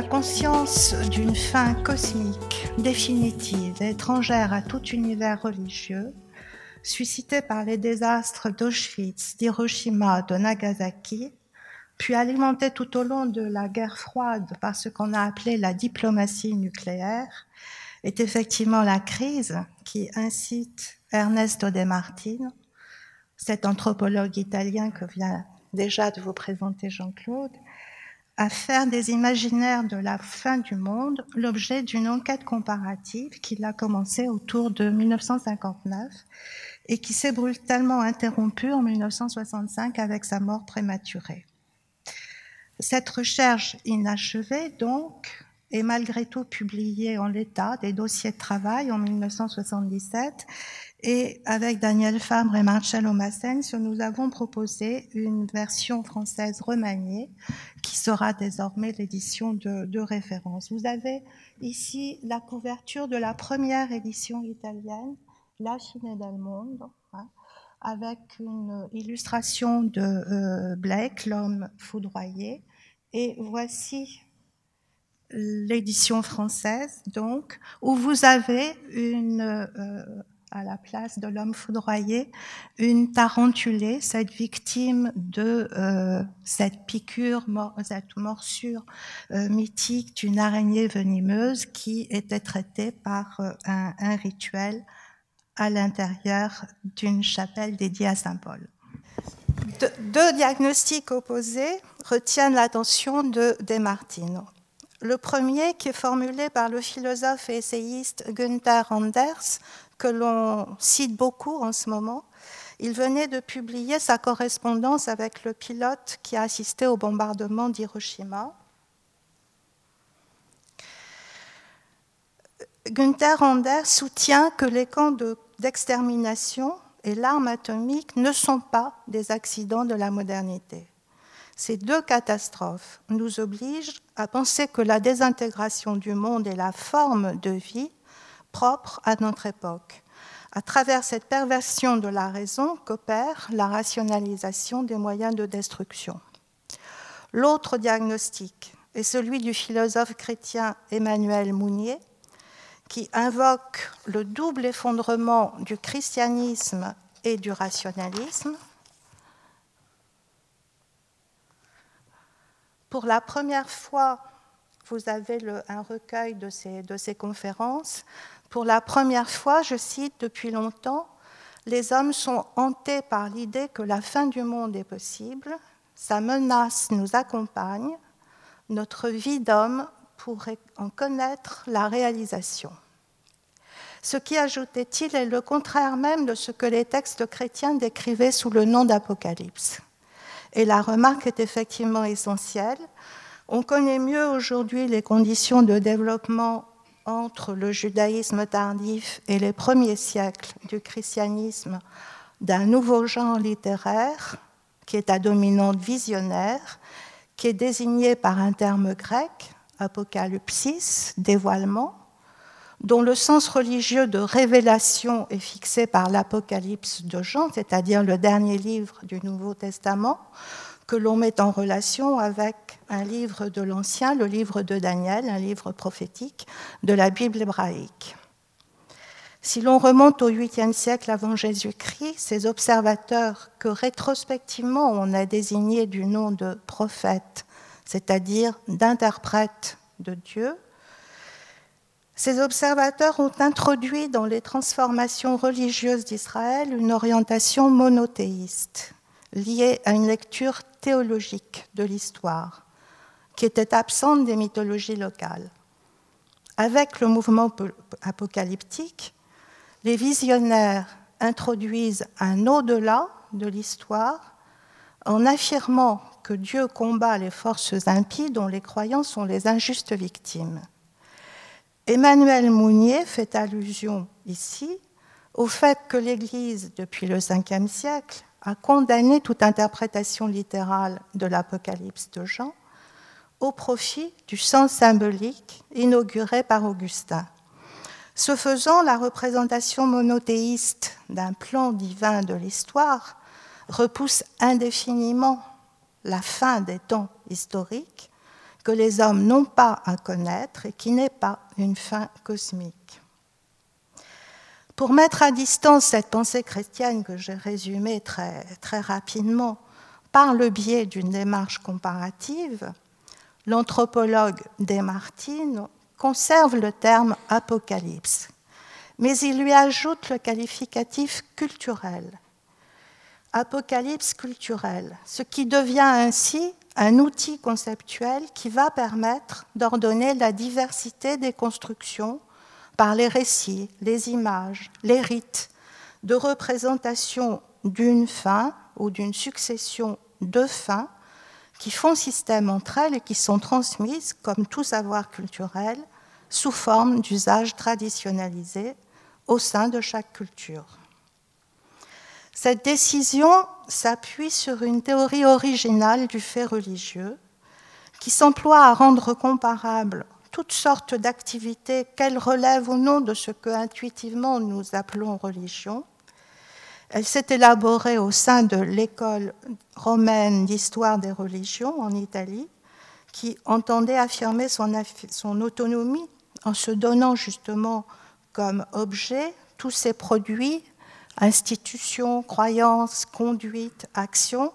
La conscience d'une fin cosmique, définitive étrangère à tout univers religieux, suscitée par les désastres d'Auschwitz, d'Hiroshima, de Nagasaki, puis alimentée tout au long de la guerre froide par ce qu'on a appelé la diplomatie nucléaire, est effectivement la crise qui incite Ernesto De Martino, cet anthropologue italien que vient déjà de vous présenter Jean-Claude, à faire des imaginaires de la fin du monde l'objet d'une enquête comparative qu'il a commencé autour de 1959 et qui s'est brutalement interrompue en 1965 avec sa mort prématurée. Cette recherche inachevée, donc, est malgré tout publiée en l'état des dossiers de travail en 1977 et avec Daniel Fabre et Marcello Massens, nous avons proposé une version française remaniée qui sera désormais l'édition de, référence. Vous avez ici la couverture de la première édition italienne, La Chine del Mondo, hein, avec une illustration de euh, Blake, l'homme foudroyé. Et voici l'édition française, donc, où vous avez une... Euh, à la place de l'homme foudroyé, une tarentulée, cette victime de euh, cette piqûre, cette morsure euh, mythique d'une araignée venimeuse qui était traitée par euh, un, rituel à l'intérieur d'une chapelle dédiée à Saint Paul. deux diagnostics opposés retiennent l'attention de Desmartino. Le premier, qui est formulé par le philosophe et essayiste Günther Anders, que l'on cite beaucoup en ce moment, il venait de publier sa correspondance avec le pilote qui a assisté au bombardement d'Hiroshima. Günther Anders soutient que les camps d'extermination et l'arme atomique ne sont pas des accidents de la modernité. Ces deux catastrophes nous obligent à penser que la désintégration du monde et la forme de vie propre à notre époque. À travers cette perversion de la raison qu'opère la rationalisation des moyens de destruction. L'autre diagnostic est celui du philosophe chrétien Emmanuel Mounier, qui invoque le double effondrement du christianisme et du rationalisme. Pour la première fois, vous avez un recueil de ces, de ces conférences pour la première fois, je cite, depuis longtemps, les hommes sont hantés par l'idée que la fin du monde est possible, sa menace nous accompagne, notre vie d'homme pourrait en connaître la réalisation. Ce qui, ajoutait-il, est le contraire même de ce que les textes chrétiens décrivaient sous le nom d'Apocalypse. Et la remarque est effectivement essentielle. On connaît mieux aujourd'hui les conditions de développement entre le judaïsme tardif et les premiers siècles du christianisme d'un nouveau genre littéraire qui est à dominante visionnaire, qui est désigné par un terme grec, apocalypsis, dévoilement, dont le sens religieux de révélation est fixé par l'Apocalypse de Jean, c'est-à-dire le dernier livre du Nouveau Testament, que l'on met en relation avec un livre de l'Ancien, le livre de Daniel, un livre prophétique de la Bible hébraïque. Si l'on remonte au 8e siècle avant Jésus-Christ, ces observateurs que rétrospectivement on a désignés du nom de prophètes, c'est-à-dire d'interprètes de Dieu, ces observateurs ont introduit dans les transformations religieuses d'Israël une orientation monothéiste, liée à une lecture théologique de l'histoire, qui était absente des mythologies locales. Avec le mouvement apocalyptique, les visionnaires introduisent un au-delà de l'histoire en affirmant que Dieu combat les forces impies dont les croyants sont les injustes victimes. Emmanuel Mounier fait allusion ici au fait que l'Église, depuis le Ve siècle, a condamné toute interprétation littérale de l'Apocalypse de Jean au profit du sens symbolique inauguré par Augustin. Ce faisant, la représentation monothéiste d'un plan divin de l'histoire repousse indéfiniment la fin des temps historiques que les hommes n'ont pas à connaître et qui n'est pas une fin cosmique. Pour mettre à distance cette pensée chrétienne que j'ai résumée très, très rapidement par le biais d'une démarche comparative, l'anthropologue Desmartines conserve le terme apocalypse, mais il lui ajoute le qualificatif culturel. Apocalypse culturel, ce qui devient ainsi un outil conceptuel qui va permettre d'ordonner la diversité des constructions par les récits, les images, les rites de représentation d'une fin ou d'une succession de fins qui font système entre elles et qui sont transmises, comme tout savoir culturel, sous forme d'usages traditionnalisés au sein de chaque culture. Cette décision s'appuie sur une théorie originale du fait religieux qui s'emploie à rendre comparables toutes sortes d'activités, qu'elles relèvent ou non de ce que intuitivement nous appelons religion. Elle s'est élaborée au sein de l'école romaine d'histoire des religions en Italie, qui entendait affirmer son, autonomie en se donnant justement comme objet tous ces produits, institutions, croyances, conduites, actions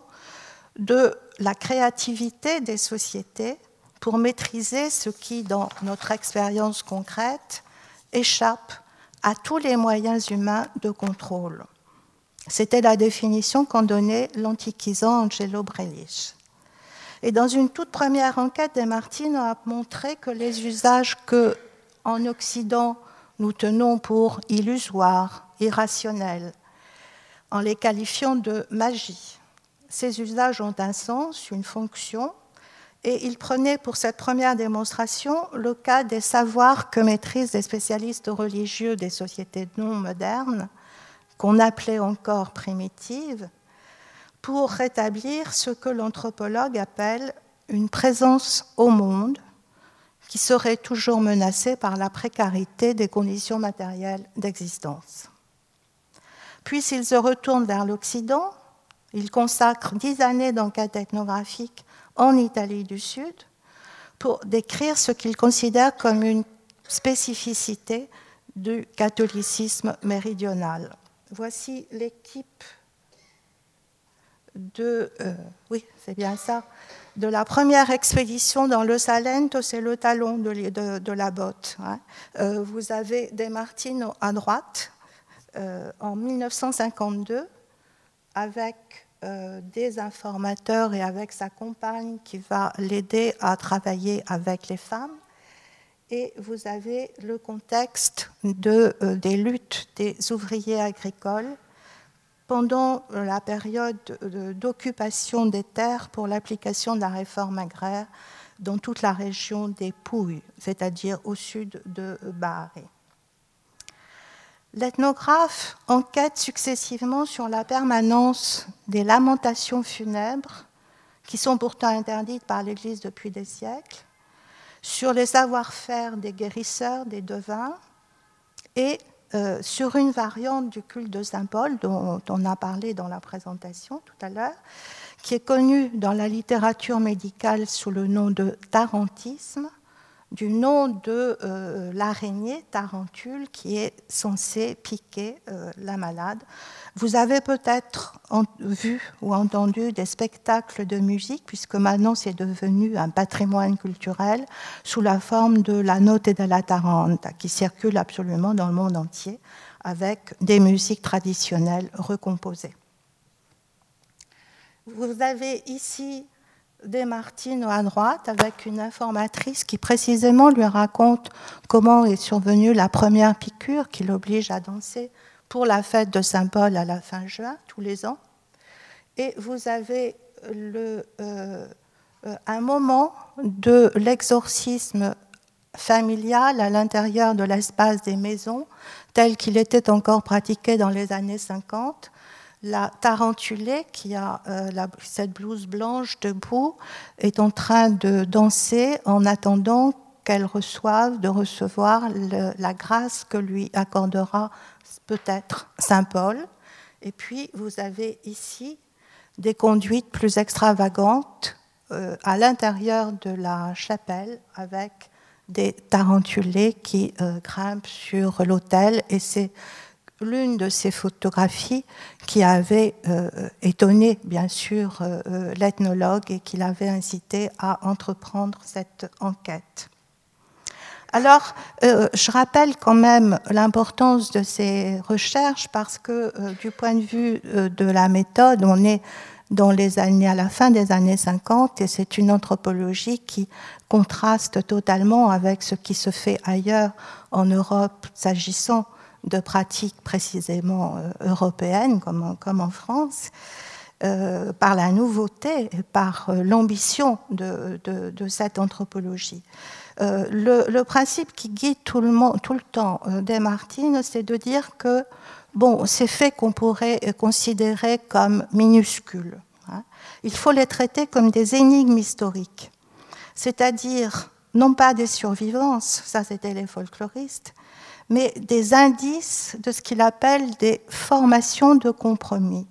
de la créativité des sociétés pour maîtriser ce qui, dans notre expérience concrète, échappe à tous les moyens humains de contrôle. C'était la définition qu'en donnait l'antiquisant Angelo Brelich. Et dans une toute première enquête, Desmartines a montré que les usages que, en Occident, nous tenons pour illusoires, irrationnels, en les qualifiant de magie, ces usages ont un sens, une fonction, et il prenait pour cette première démonstration le cas des savoirs que maîtrisent les spécialistes religieux des sociétés non modernes, qu'on appelait encore primitives, pour rétablir ce que l'anthropologue appelle une présence au monde qui serait toujours menacée par la précarité des conditions matérielles d'existence. Puis s'il se retourne vers l'Occident, il consacre dix années d'enquête ethnographique en Italie du Sud pour décrire ce qu'il considère comme une spécificité du catholicisme méridional. Voici l'équipe de, euh, oui, c'est bien ça, de la première expédition dans le Salento, c'est le talon de, la botte. Hein. Euh, vous avez des Martines à droite euh, en 1952 avec des informateurs et avec sa compagne qui va l'aider à travailler avec les femmes. Et vous avez le contexte de, des luttes des ouvriers agricoles pendant la période d'occupation des terres pour l'application de la réforme agraire dans toute la région des Pouilles, c'est-à-dire au sud de Bahari. L'ethnographe enquête successivement sur la permanence des lamentations funèbres, qui sont pourtant interdites par l'Église depuis des siècles, sur les savoir-faire des guérisseurs, des devins, et euh, sur une variante du culte de Saint Paul dont on a parlé dans la présentation tout à l'heure, qui est connue dans la littérature médicale sous le nom de tarantisme, du nom de euh, l'araignée tarentule qui est censée piquer euh, la malade. Vous avez peut-être vu ou entendu des spectacles de musique, puisque maintenant c'est devenu un patrimoine culturel sous la forme de la note de la Taranta, qui circule absolument dans le monde entier avec des musiques traditionnelles recomposées. Vous avez ici des Martines à droite avec une informatrice qui précisément lui raconte comment est survenue la première piqûre qui l'oblige à danser pour la fête de Saint-Paul à la fin juin, tous les ans. Et vous avez euh, euh, un moment de l'exorcisme familial à l'intérieur de l'espace des maisons, tel qu'il était encore pratiqué dans les années 50, la tarentulée, qui a euh, cette blouse blanche debout, est en train de danser en attendant qu'elle reçoive, de recevoir la grâce que lui accordera peut-être Saint Paul. Et puis vous avez ici des conduites plus extravagantes à l'intérieur de la chapelle avec des tarentulés qui grimpent sur l'autel et c'est l'une de ces photographies qui avait euh, étonné, bien sûr, euh, euh, l'ethnologue et qui l'avait incité à entreprendre cette enquête. Alors, je rappelle quand même l'importance de ces recherches parce que, du point de vue de la méthode, on est dans les années, à la fin des années 50 et c'est une anthropologie qui contraste totalement avec ce qui se fait ailleurs en Europe s'agissant de pratiques précisément euh, européennes, comme, en France, euh, par la nouveauté et par euh, l'ambition de, cette anthropologie. le, principe qui guide tout le, temps Desmartines, c'est de dire que bon, ces faits qu'on pourrait considérer comme minuscules, hein, il faut les traiter comme des énigmes historiques, c'est-à-dire non pas des survivances, ça c'était les folkloristes, mais des indices de ce qu'il appelle des formations de compromis.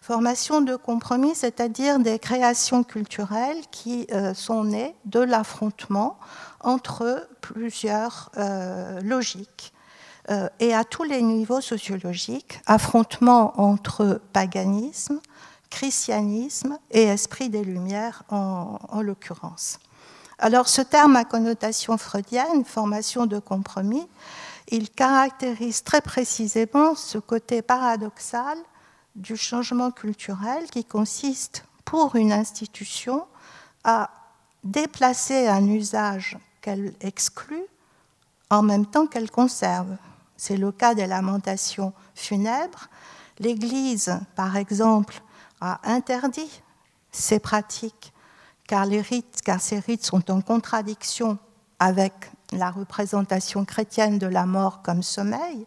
Formations de compromis, c'est-à-dire des créations culturelles qui euh, sont nées de l'affrontement entre plusieurs euh, logiques euh, et à tous les niveaux sociologiques, affrontement entre paganisme, christianisme et esprit des Lumières en, en l'occurrence. Alors ce terme à connotation freudienne, formation de compromis, il caractérise très précisément ce côté paradoxal du changement culturel qui consiste pour une institution à déplacer un usage qu'elle exclut en même temps qu'elle conserve. C'est le cas des lamentations funèbres. L'Église, par exemple, a interdit ces pratiques car, les rites, car ces rites sont en contradiction avec la représentation chrétienne de la mort comme sommeil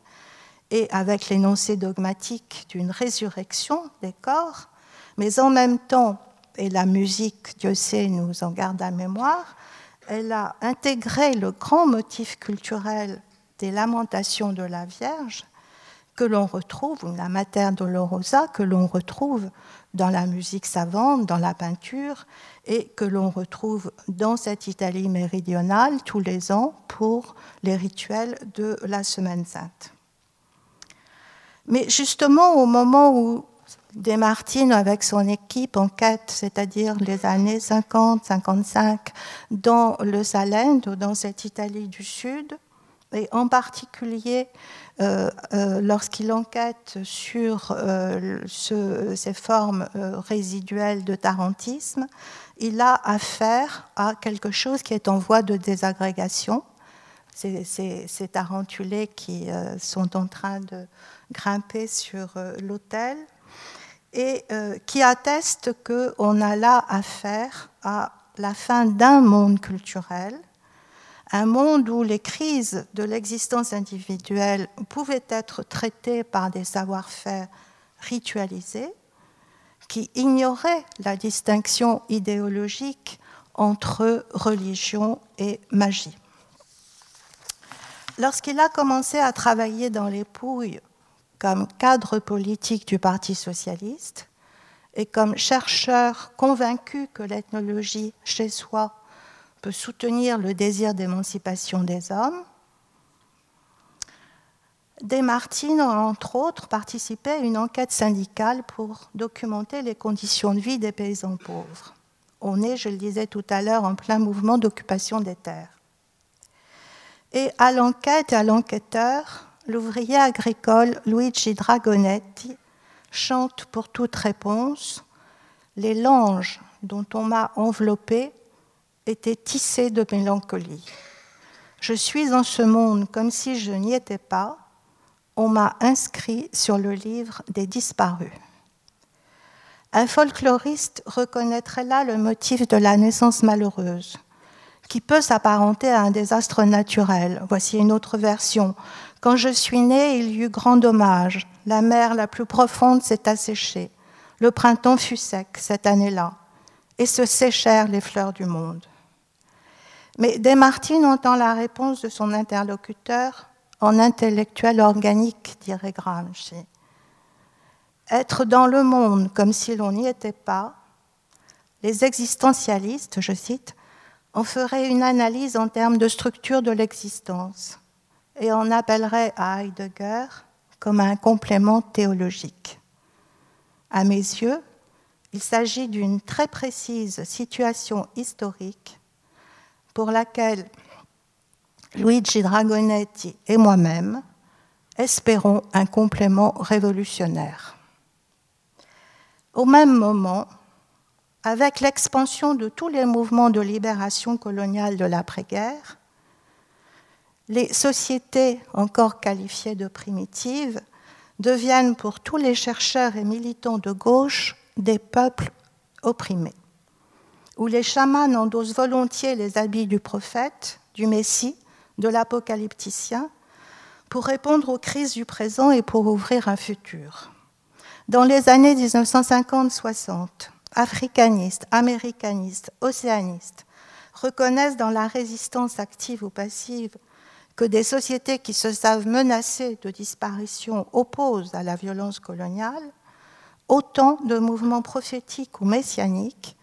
et avec l'énoncé dogmatique d'une résurrection des corps, mais en même temps, et la musique, Dieu sait, nous en garde à mémoire, elle a intégré le grand motif culturel des lamentations de la Vierge que l'on retrouve, ou la Mater Dolorosa, que l'on retrouve dans la musique savante, dans la peinture, et que l'on retrouve dans cette Italie méridionale tous les ans pour les rituels de la Semaine sainte. Mais justement, au moment où Desmartines, avec son équipe, enquête, c'est-à-dire les années 50-55, dans le Salento, dans cette Italie du Sud, et en particulier euh, euh, lorsqu'il enquête sur euh, ces formes résiduelles de tarantisme, il a affaire à quelque chose qui est en voie de désagrégation. Ces, tarentulés qui sont en train de grimper sur l'autel et qui attestent qu'on a là affaire à la fin d'un monde culturel un monde où les crises de l'existence individuelle pouvaient être traitées par des savoir-faire ritualisés qui ignoraient la distinction idéologique entre religion et magie. Lorsqu'il a commencé à travailler dans les Pouilles comme cadre politique du Parti socialiste et comme chercheur convaincu que l'ethnologie chez soi peut soutenir le désir d'émancipation des hommes. Desmartines a entre autres participé à une enquête syndicale pour documenter les conditions de vie des paysans pauvres. On est, je le disais tout à l'heure, en plein mouvement d'occupation des terres. Et à l'enquête et à l'enquêteur, l'ouvrier agricole Luigi Dragonetti chante pour toute réponse Les langes dont on m'a enveloppé était tissé de mélancolie. Je suis en ce monde comme si je n'y étais pas. On m'a inscrit sur le livre des disparus. Un folkloriste reconnaîtrait là le motif de la naissance malheureuse, qui peut s'apparenter à un désastre naturel. Voici une autre version. Quand je suis né, il y eut grand dommage. La mer la plus profonde s'est asséchée. Le printemps fut sec cette année-là, et se séchèrent les fleurs du monde. Mais Desmartines entend la réponse de son interlocuteur en intellectuel organique, dirait Gramsci. Être dans le monde comme si l'on n'y était pas, les existentialistes, je cite, en feraient une analyse en termes de structure de l'existence et en appelleraient à Heidegger comme un complément théologique. À mes yeux, il s'agit d'une très précise situation historique pour laquelle Luigi Dragonetti et moi-même espérons un complément révolutionnaire. Au même moment, avec l'expansion de tous les mouvements de libération coloniale de l'après-guerre, les sociétés encore qualifiées de primitives deviennent pour tous les chercheurs et militants de gauche des peuples opprimés, où les chamans endossent volontiers les habits du prophète, du Messie, de l'apocalypticien, pour répondre aux crises du présent et pour ouvrir un futur. Dans les années 1950-60, africanistes, américanistes, océanistes reconnaissent dans la résistance active ou passive que des sociétés qui se savent menacées de disparition opposent à la violence coloniale, autant de mouvements prophétiques ou messianiques,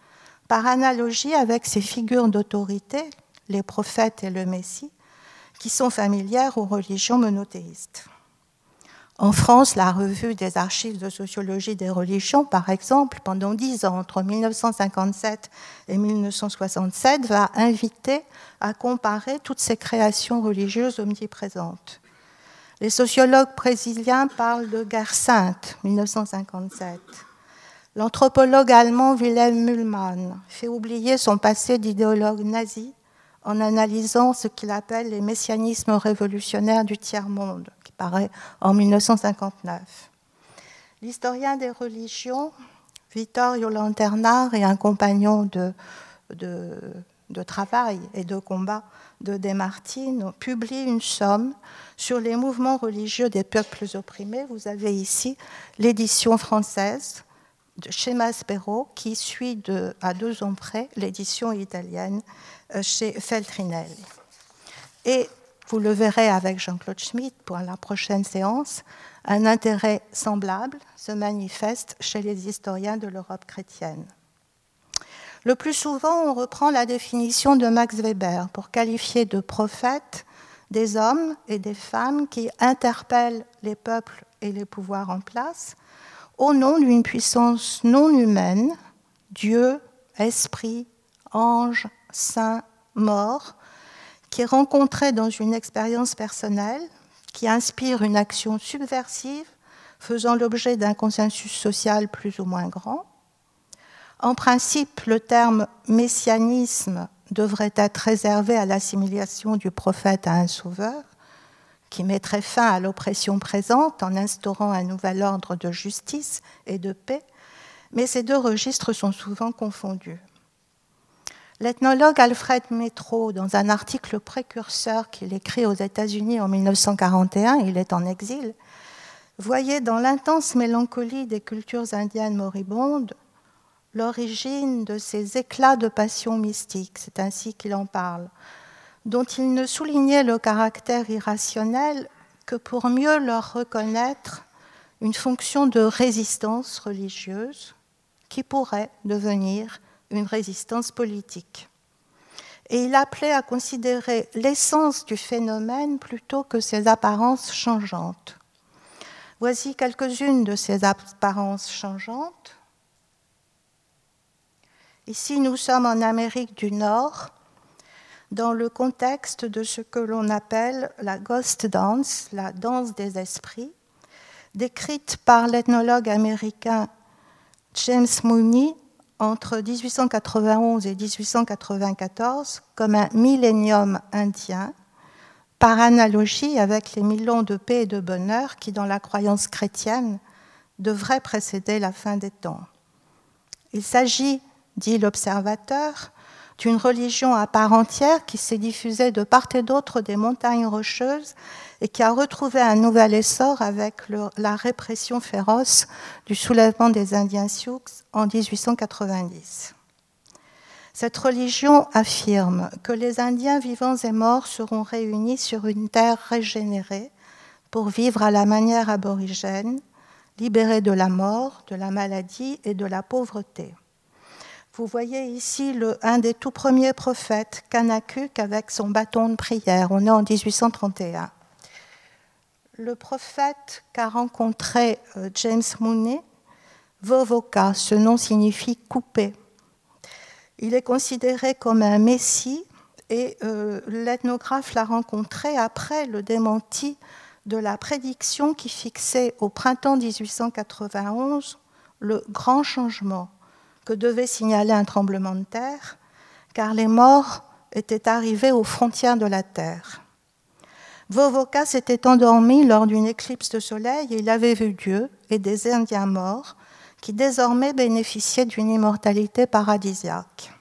par analogie avec ces figures d'autorité, les prophètes et le Messie, qui sont familières aux religions monothéistes. En France, la revue des archives de sociologie des religions, par exemple, pendant dix ans, entre 1957 et 1967, va inviter à comparer toutes ces créations religieuses omniprésentes. Les sociologues brésiliens parlent de guerre sainte, 1957. L'anthropologue allemand Wilhelm Mühlmann fait oublier son passé d'idéologue nazi en analysant ce qu'il appelle les messianismes révolutionnaires du tiers-monde, qui paraît en 1959. L'historien des religions, Vittorio Lanternard, et un compagnon de, travail et de combat de Desmartines, publie une somme sur les mouvements religieux des peuples opprimés. Vous avez ici l'édition française de chez Maspero qui suit à deux ans près l'édition italienne euh, chez Feltrinelli. Et vous le verrez avec Jean-Claude Schmitt pour la prochaine séance, un intérêt semblable se manifeste chez les historiens de l'Europe chrétienne. Le plus souvent, on reprend la définition de Max Weber pour qualifier de prophètes des hommes et des femmes qui interpellent les peuples et les pouvoirs en place au nom d'une puissance non humaine, Dieu, Esprit, Ange, Saint, Mort, qui est rencontré dans une expérience personnelle, qui inspire une action subversive, faisant l'objet d'un consensus social plus ou moins grand. En principe, le terme messianisme devrait être réservé à l'assimilation du prophète à un sauveur, qui mettrait fin à l'oppression présente en instaurant un nouvel ordre de justice et de paix, mais ces deux registres sont souvent confondus. L'ethnologue Alfred Metro, dans un article précurseur qu'il écrit aux États-Unis en 1941, il est en exil, voyait dans l'intense mélancolie des cultures indiennes moribondes l'origine de ces éclats de passion mystique, c'est ainsi qu'il en parle, dont il ne soulignait le caractère irrationnel que pour mieux leur reconnaître une fonction de résistance religieuse qui pourrait devenir une résistance politique. Et il appelait à considérer l'essence du phénomène plutôt que ses apparences changeantes. Voici quelques-unes de ces apparences changeantes. Ici, nous sommes en Amérique du Nord, dans le contexte de ce que l'on appelle la ghost dance, la danse des esprits, décrite par l'ethnologue américain James Mooney entre 1891 et 1894 comme un millénium indien, par analogie avec les millions de paix et de bonheur qui, dans la croyance chrétienne, devraient précéder la fin des temps. Il s'agit, dit l'observateur, d'une religion à part entière qui s'est diffusée de part et d'autre des montagnes rocheuses et qui a retrouvé un nouvel essor avec la répression féroce du soulèvement des Indiens Sioux en 1890. Cette religion affirme que les Indiens vivants et morts seront réunis sur une terre régénérée pour vivre à la manière aborigène, libérés de la mort, de la maladie et de la pauvreté Vous voyez ici un des tout premiers prophètes, Kanakuk, avec son bâton de prière. On est en 1831. Le prophète qu'a rencontré euh, James Mooney, Vovoka, ce nom signifie coupé. Il est considéré comme un messie et euh, l'ethnographe l'a rencontré après le démenti de la prédiction qui fixait au printemps 1891 le grand changement que devait signaler un tremblement de terre, car les morts étaient arrivés aux frontières de la terre. Vovoka s'était endormi lors d'une éclipse de soleil et il avait vu Dieu et des Indiens morts qui désormais bénéficiaient d'une immortalité paradisiaque.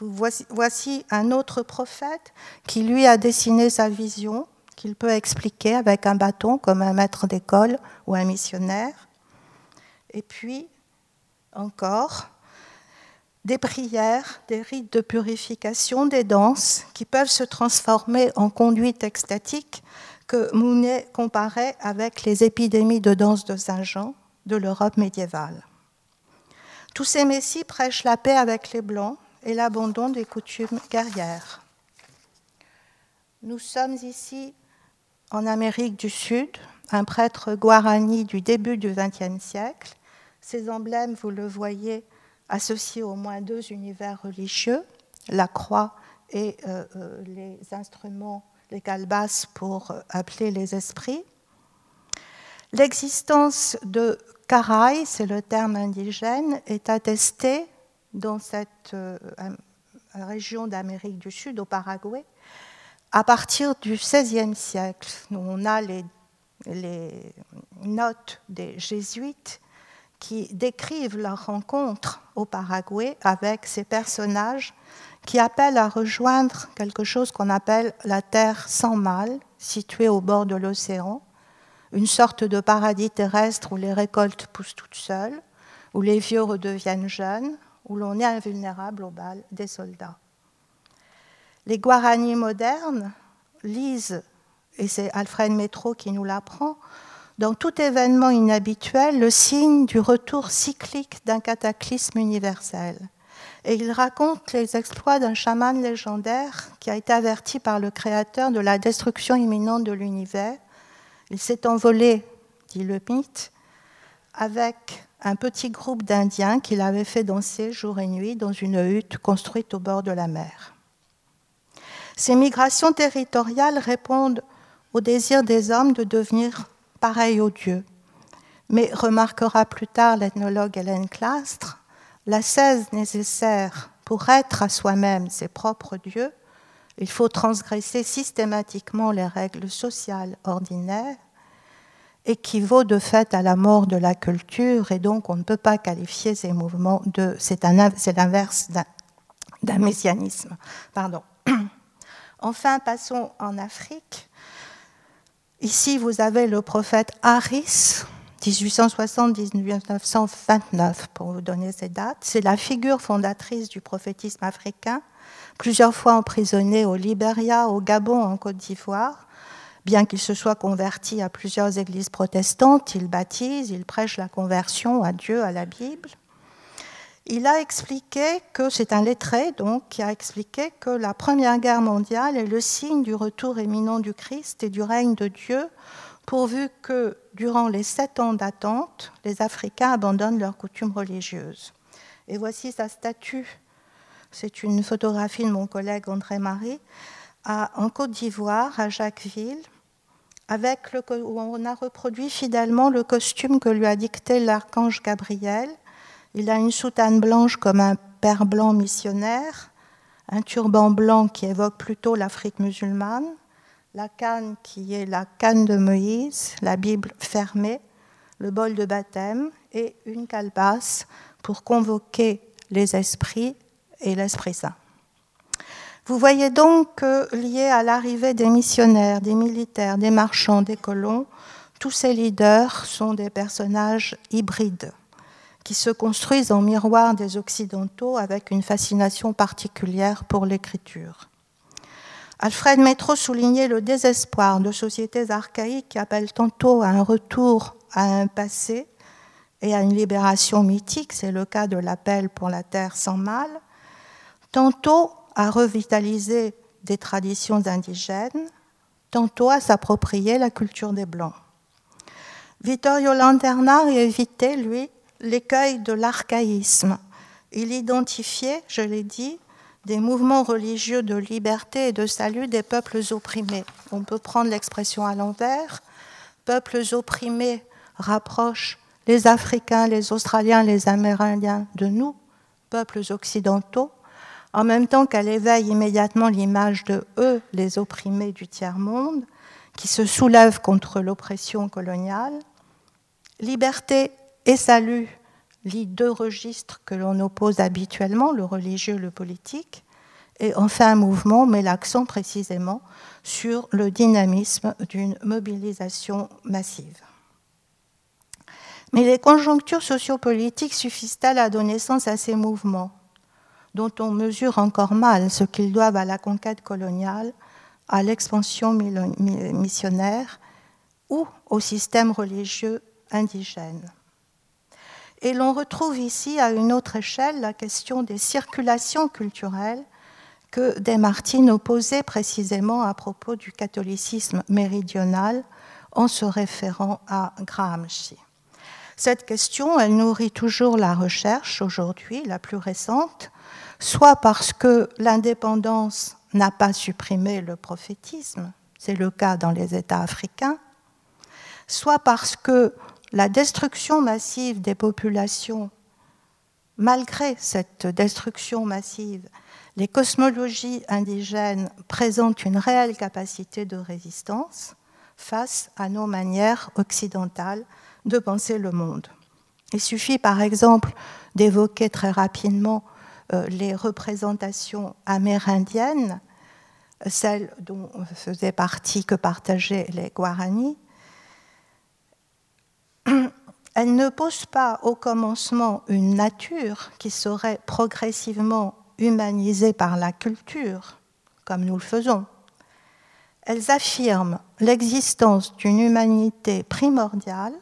Voici, un autre prophète qui lui a dessiné sa vision, qu'il peut expliquer avec un bâton comme un maître d'école ou un missionnaire. Et puis, encore, des prières, des rites de purification, des danses qui peuvent se transformer en conduite extatique que Mounet comparait avec les épidémies de danse de Saint-Jean de l'Europe médiévale. Tous ces messies prêchent la paix avec les Blancs et l'abandon des coutumes guerrières. Nous sommes ici en Amérique du Sud, un prêtre guarani du début du XXe siècle ces emblèmes, vous le voyez, associés au moins deux univers religieux, la croix et euh, euh, les instruments, les calebasses pour euh, appeler les esprits. L'existence de Caraï, c'est le terme indigène, est attestée dans cette région d'Amérique du Sud, au Paraguay, à partir du XVIe siècle. on a les notes des jésuites qui décrivent leur rencontre au Paraguay avec ces personnages qui appellent à rejoindre quelque chose qu'on appelle la terre sans mal, située au bord de l'océan, une sorte de paradis terrestre où les récoltes poussent toutes seules, où les vieux redeviennent jeunes, où l'on est invulnérable au bal des soldats. Les Guaranis modernes lisent, et c'est Alfred Métro qui nous l'apprend, dans tout événement inhabituel le signe du retour cyclique d'un cataclysme universel. Et il raconte les exploits d'un chaman légendaire qui a été averti par le Créateur de la destruction imminente de l'univers. Il s'est envolé, dit le mythe, avec un petit groupe d'Indiens qu'il avait fait danser jour et nuit dans une hutte construite au bord de la mer. Ces migrations territoriales répondent au désir des hommes de devenir pareil aux dieux. Mais remarquera plus tard l'ethnologue Hélène Clastre, la cèse nécessaire pour être à soi-même ses propres dieux, il faut transgresser systématiquement les règles sociales ordinaires, équivaut de fait à la mort de la culture, et donc on ne peut pas qualifier ces mouvements de. C'est l'inverse d'un messianisme. Pardon. Enfin, passons en Afrique. Ici, vous avez le prophète Harris, 1860-1929, pour vous donner ces dates. C'est la figure fondatrice du prophétisme africain, plusieurs fois emprisonné au Libéria, au Gabon, en Côte d'Ivoire. Bien qu'il se soit converti à plusieurs églises protestantes, il baptise, il prêche la conversion à Dieu, à la Bible il a expliqué que, c'est un lettré donc, qui a expliqué que la Première Guerre mondiale est le signe du retour éminent du Christ et du règne de Dieu, pourvu que, durant les sept ans d'attente, les Africains abandonnent leurs coutumes religieuses. Et voici sa statue. C'est une photographie de mon collègue André Marie en Côte d'Ivoire, à Jacquesville, avec le, où on a reproduit fidèlement le costume que lui a dicté l'archange Gabriel il a une soutane blanche comme un père blanc missionnaire, un turban blanc qui évoque plutôt l'Afrique musulmane, la canne qui est la canne de Moïse, la Bible fermée, le bol de baptême et une calebasse pour convoquer les esprits et l'Esprit Saint. Vous voyez donc que lié à l'arrivée des missionnaires, des militaires, des marchands, des colons, tous ces leaders sont des personnages hybrides qui se construisent en miroir des Occidentaux avec une fascination particulière pour l'écriture. Alfred Métro soulignait le désespoir de sociétés archaïques qui appellent tantôt à un retour à un passé et à une libération mythique, c'est le cas de l'appel pour la terre sans mal, tantôt à revitaliser des traditions indigènes, tantôt à s'approprier la culture des Blancs. Vittorio Lanterna évitait, lui, l'écueil de l'archaïsme. Il identifiait, je l'ai dit, des mouvements religieux de liberté et de salut des peuples opprimés. On peut prendre l'expression à l'envers. Peuples opprimés rapprochent les Africains, les Australiens, les Amérindiens de nous, peuples occidentaux, en même temps qu'elle éveille immédiatement l'image de eux, les opprimés du tiers-monde, qui se soulèvent contre l'oppression coloniale. Liberté et salut lit deux registres que l'on oppose habituellement, le religieux et le politique, et enfin un mouvement met l'accent précisément sur le dynamisme d'une mobilisation massive. Mais les conjonctures sociopolitiques suffisent-elles à donner sens à ces mouvements, dont on mesure encore mal ce qu'ils doivent à la conquête coloniale, à l'expansion missionnaire ou au système religieux indigène? Et l'on retrouve ici, à une autre échelle, la question des circulations culturelles que Desmartines opposait précisément à propos du catholicisme méridional en se référant à Gramsci. Cette question, elle nourrit toujours la recherche aujourd'hui, la plus récente, soit parce que l'indépendance n'a pas supprimé le prophétisme, c'est le cas dans les États africains, soit parce que la destruction massive des populations, malgré cette destruction massive, les cosmologies indigènes présentent une réelle capacité de résistance face à nos manières occidentales de penser le monde. Il suffit par exemple d'évoquer très rapidement euh, les représentations amérindiennes, celles dont faisaient partie, que partageaient les Guaranis, elle ne pose pas au commencement une nature qui serait progressivement humanisée par la culture, comme nous le faisons. Elles affirment l'existence d'une humanité primordiale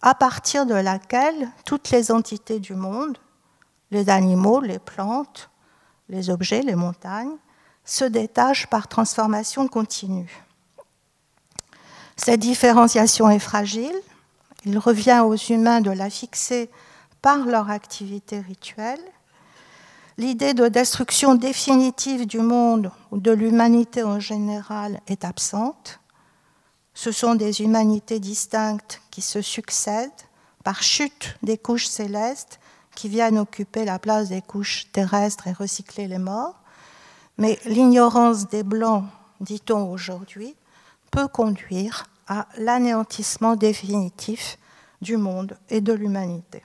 à partir de laquelle toutes les entités du monde, les animaux, les plantes, les objets, les montagnes, se détachent par transformation continue. Cette différenciation est fragile, il revient aux humains de la fixer par leur activité rituelle. L'idée de destruction définitive du monde ou de l'humanité en général est absente. Ce sont des humanités distinctes qui se succèdent par chute des couches célestes qui viennent occuper la place des couches terrestres et recycler les morts. Mais l'ignorance des Blancs, dit-on aujourd'hui, peut conduire l'anéantissement définitif du monde et de l'humanité.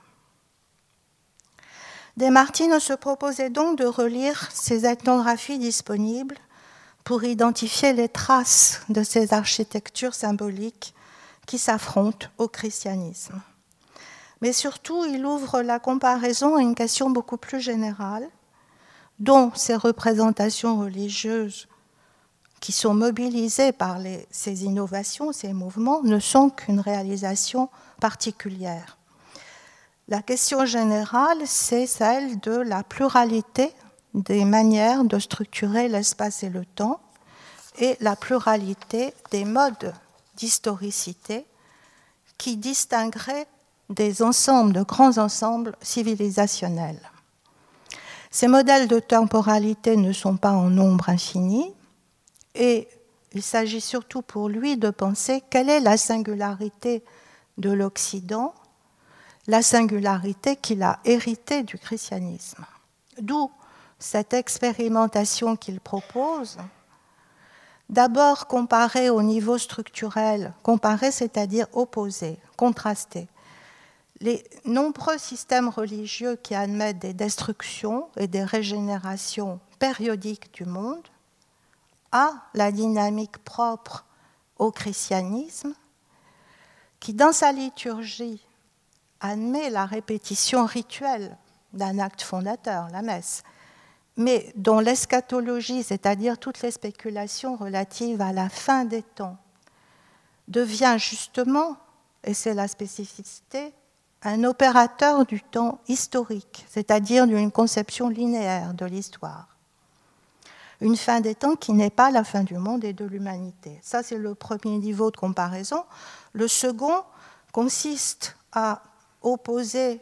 Desmartines se proposait donc de relire ces ethnographies disponibles pour identifier les traces de ces architectures symboliques qui s'affrontent au christianisme. Mais surtout, il ouvre la comparaison à une question beaucoup plus générale, dont ces représentations religieuses qui sont mobilisés par ces innovations, ces mouvements, ne sont qu'une réalisation particulière. La question générale, c'est celle de la pluralité des manières de structurer l'espace et le temps et la pluralité des modes d'historicité qui distingueraient des ensembles, de grands ensembles civilisationnels. Ces modèles de temporalité ne sont pas en nombre infini, et il s'agit surtout pour lui de penser quelle est la singularité de l'Occident, la singularité qu'il a héritée du christianisme. D'où cette expérimentation qu'il propose, d'abord comparée au niveau structurel, comparée c'est-à-dire opposée, contrastée. Les nombreux systèmes religieux qui admettent des destructions et des régénérations périodiques du monde à la dynamique propre au christianisme, qui dans sa liturgie admet la répétition rituelle d'un acte fondateur, la messe, mais dont l'eschatologie, c'est-à-dire toutes les spéculations relatives à la fin des temps, devient justement, et c'est la spécificité, un opérateur du temps historique, c'est-à-dire d'une conception linéaire de l'histoire. Une fin des temps qui n'est pas la fin du monde et de l'humanité. Ça, c'est le premier niveau de comparaison. Le second consiste à opposer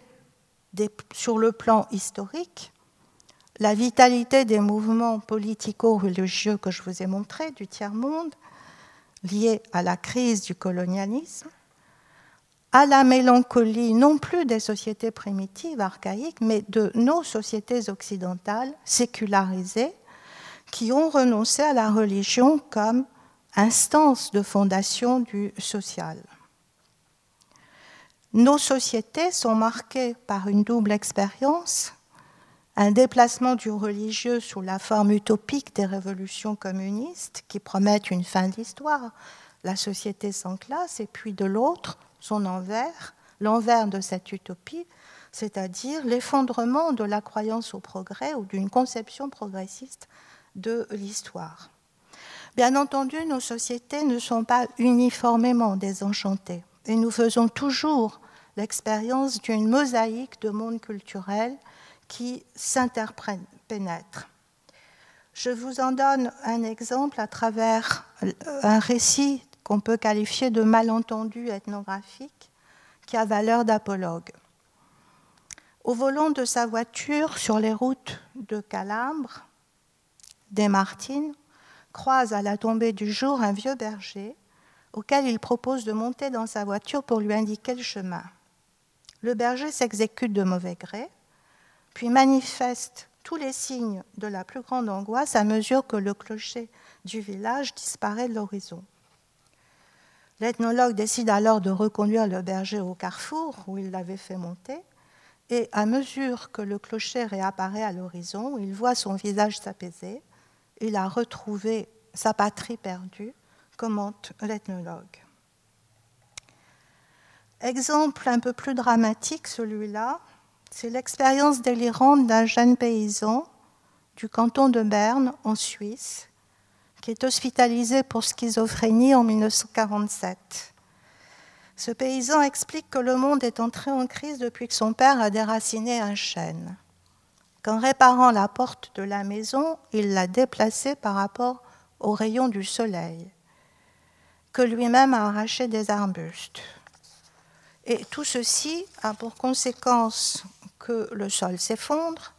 sur le plan historique la vitalité des mouvements politico-religieux que je vous ai montrés du tiers-monde, liés à la crise du colonialisme, à la mélancolie non plus des sociétés primitives, archaïques, mais de nos sociétés occidentales sécularisées qui ont renoncé à la religion comme instance de fondation du social. Nos sociétés sont marquées par une double expérience, un déplacement du religieux sous la forme utopique des révolutions communistes qui promettent une fin d'histoire, la société sans classe, et puis de l'autre, son envers, l'envers de cette utopie, c'est-à-dire l'effondrement de la croyance au progrès ou d'une conception progressiste de l'histoire. Bien entendu, nos sociétés ne sont pas uniformément désenchantées et nous faisons toujours l'expérience d'une mosaïque de mondes culturels qui s'interpénètrent. Je vous en donne un exemple à travers un récit qu'on peut qualifier de malentendu ethnographique qui a valeur d'apologue. Au volant de sa voiture sur les routes de Calambre, Desmartines croise à la tombée du jour un vieux berger auquel il propose de monter dans sa voiture pour lui indiquer le chemin. Le berger s'exécute de mauvais gré, puis manifeste tous les signes de la plus grande angoisse à mesure que le clocher du village disparaît de l'horizon. L'ethnologue décide alors de reconduire le berger au carrefour où il l'avait fait monter, et à mesure que le clocher réapparaît à l'horizon, il voit son visage s'apaiser, il a retrouvé sa patrie perdue, commente l'ethnologue. Exemple un peu plus dramatique, celui-là, c'est l'expérience délirante d'un jeune paysan du canton de Berne, en Suisse, qui est hospitalisé pour schizophrénie en 1947. Ce paysan explique que le monde est entré en crise depuis que son père a déraciné un chêne. Qu'en réparant la porte de la maison, il l'a déplacée par rapport aux rayons du soleil, que lui-même a arraché des arbustes. Et tout ceci a pour conséquence que le sol s'effondre,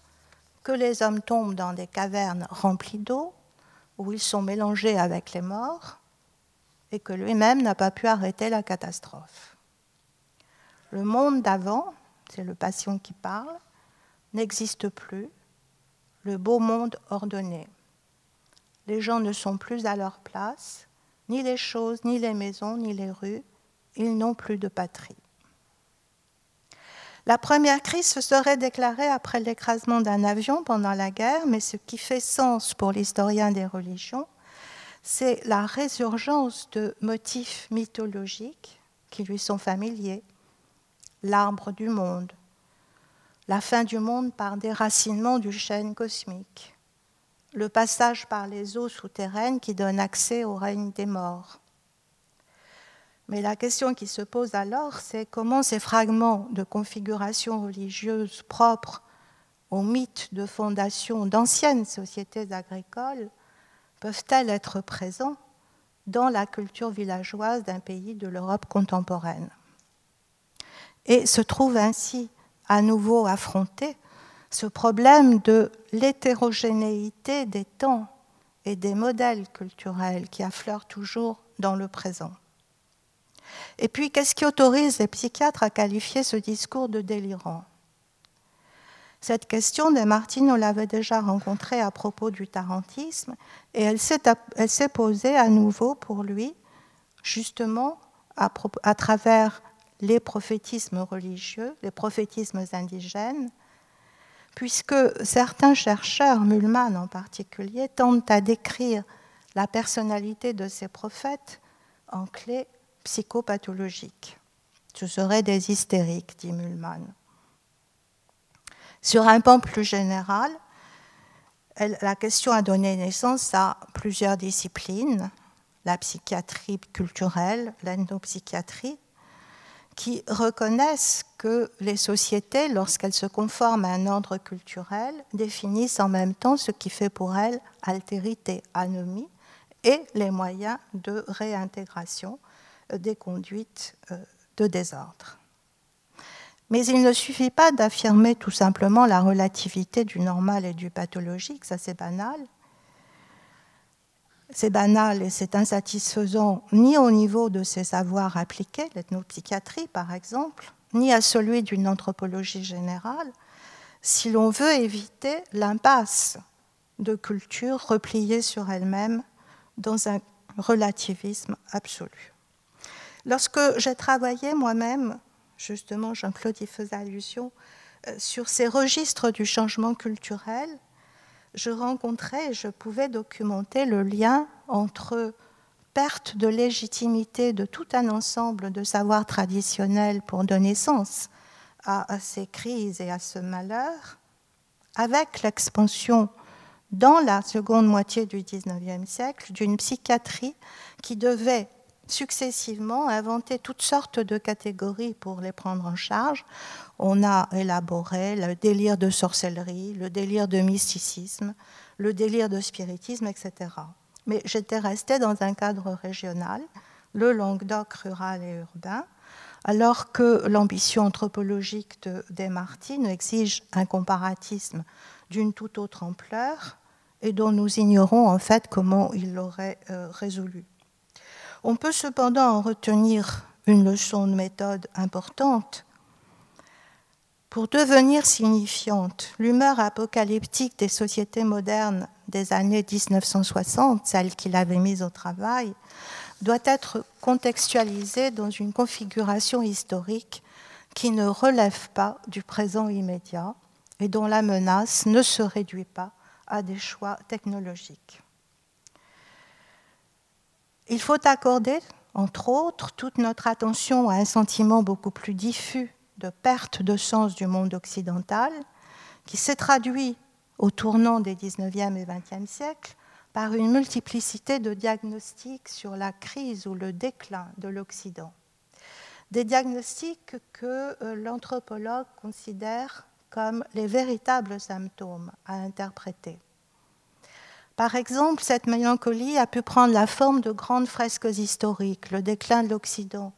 que les hommes tombent dans des cavernes remplies d'eau, où ils sont mélangés avec les morts, et que lui-même n'a pas pu arrêter la catastrophe. Le monde d'avant, c'est le patient qui parle, n'existe plus, le beau monde ordonné. Les gens ne sont plus à leur place, ni les choses, ni les maisons, ni les rues, ils n'ont plus de patrie. La première crise se serait déclarée après l'écrasement d'un avion pendant la guerre, mais ce qui fait sens pour l'historien des religions, c'est la résurgence de motifs mythologiques qui lui sont familiers, l'arbre du monde, la fin du monde par déracinement du chêne cosmique, le passage par les eaux souterraines qui donnent accès au règne des morts, mais la question qui se pose alors, c'est comment ces fragments de configuration religieuse propres aux mythes de fondation d'anciennes sociétés agricoles peuvent-elles être présents dans la culture villageoise d'un pays de l'Europe contemporaine? Et se trouve ainsi à nouveau affronté ce problème de l'hétérogénéité des temps et des modèles culturels qui affleurent toujours dans le présent. Et puis, qu'est-ce qui autorise les psychiatres à qualifier ce discours de délirant? Cette question, de Martine, on l'avait déjà rencontrée à propos du tarantisme, et elle s'est posée à nouveau pour lui, justement à travers les prophétismes religieux, les prophétismes indigènes, puisque certains chercheurs, Mullmann en particulier, tentent à décrire la personnalité de ces prophètes en clé psychopathologiques. Ce seraient des hystériques, dit Mullmann. Sur un plan plus général, la question a donné naissance à plusieurs disciplines, la psychiatrie culturelle, l'ethnopsychiatrie, qui reconnaissent que les sociétés, lorsqu'elles se conforment à un ordre culturel, définissent en même temps ce qui fait pour elles altérité, anomie, et les moyens de réintégration des conduites euh, de désordre. Mais il ne suffit pas d'affirmer tout simplement la relativité du normal et du pathologique, ça c'est banal. C'est banal et c'est insatisfaisant ni au niveau de ses savoirs appliqués, l'ethnopsychiatrie par exemple, ni à celui d'une anthropologie générale, si l'on veut éviter l'impasse de culture repliée sur elle-même dans un relativisme absolu. Lorsque j'ai travaillé moi-même, justement Jean-Claude y faisait allusion, euh, sur ces registres du changement culturel, je rencontrais et je pouvais documenter le lien entre perte de légitimité de tout un ensemble de savoirs traditionnels pour donner sens à, à ces crises et à ce malheur, avec l'expansion dans la seconde moitié du XIXe siècle d'une psychiatrie qui devait successivement inventer toutes sortes de catégories pour les prendre en charge. On a élaboré le délire de sorcellerie, le délire de mysticisme, le délire de spiritisme, etc. Mais j'étais restée dans un cadre régional, le Languedoc rural et urbain, alors que l'ambition anthropologique de Desmartines exige un comparatisme d'une toute autre ampleur et dont nous ignorons en fait comment il l'aurait euh, résolu. On peut cependant en retenir une leçon de méthode importante. Pour devenir signifiante, l'humeur apocalyptique des sociétés modernes des années 1960, celle qu'il avait mise au travail, doit être contextualisée dans une configuration historique qui ne relève pas du présent immédiat et dont la menace ne se réduit pas à des choix technologiques. Il faut accorder, entre autres, toute notre attention à un sentiment beaucoup plus diffus de perte de sens du monde occidental, qui s'est traduit au tournant des 19e et 20e siècles par une multiplicité de diagnostics sur la crise ou le déclin de l'Occident. Des diagnostics que euh, l'anthropologue considère comme les véritables symptômes à interpréter. Par exemple, cette mélancolie a pu prendre la forme de grandes fresques historiques, le déclin de l'Occident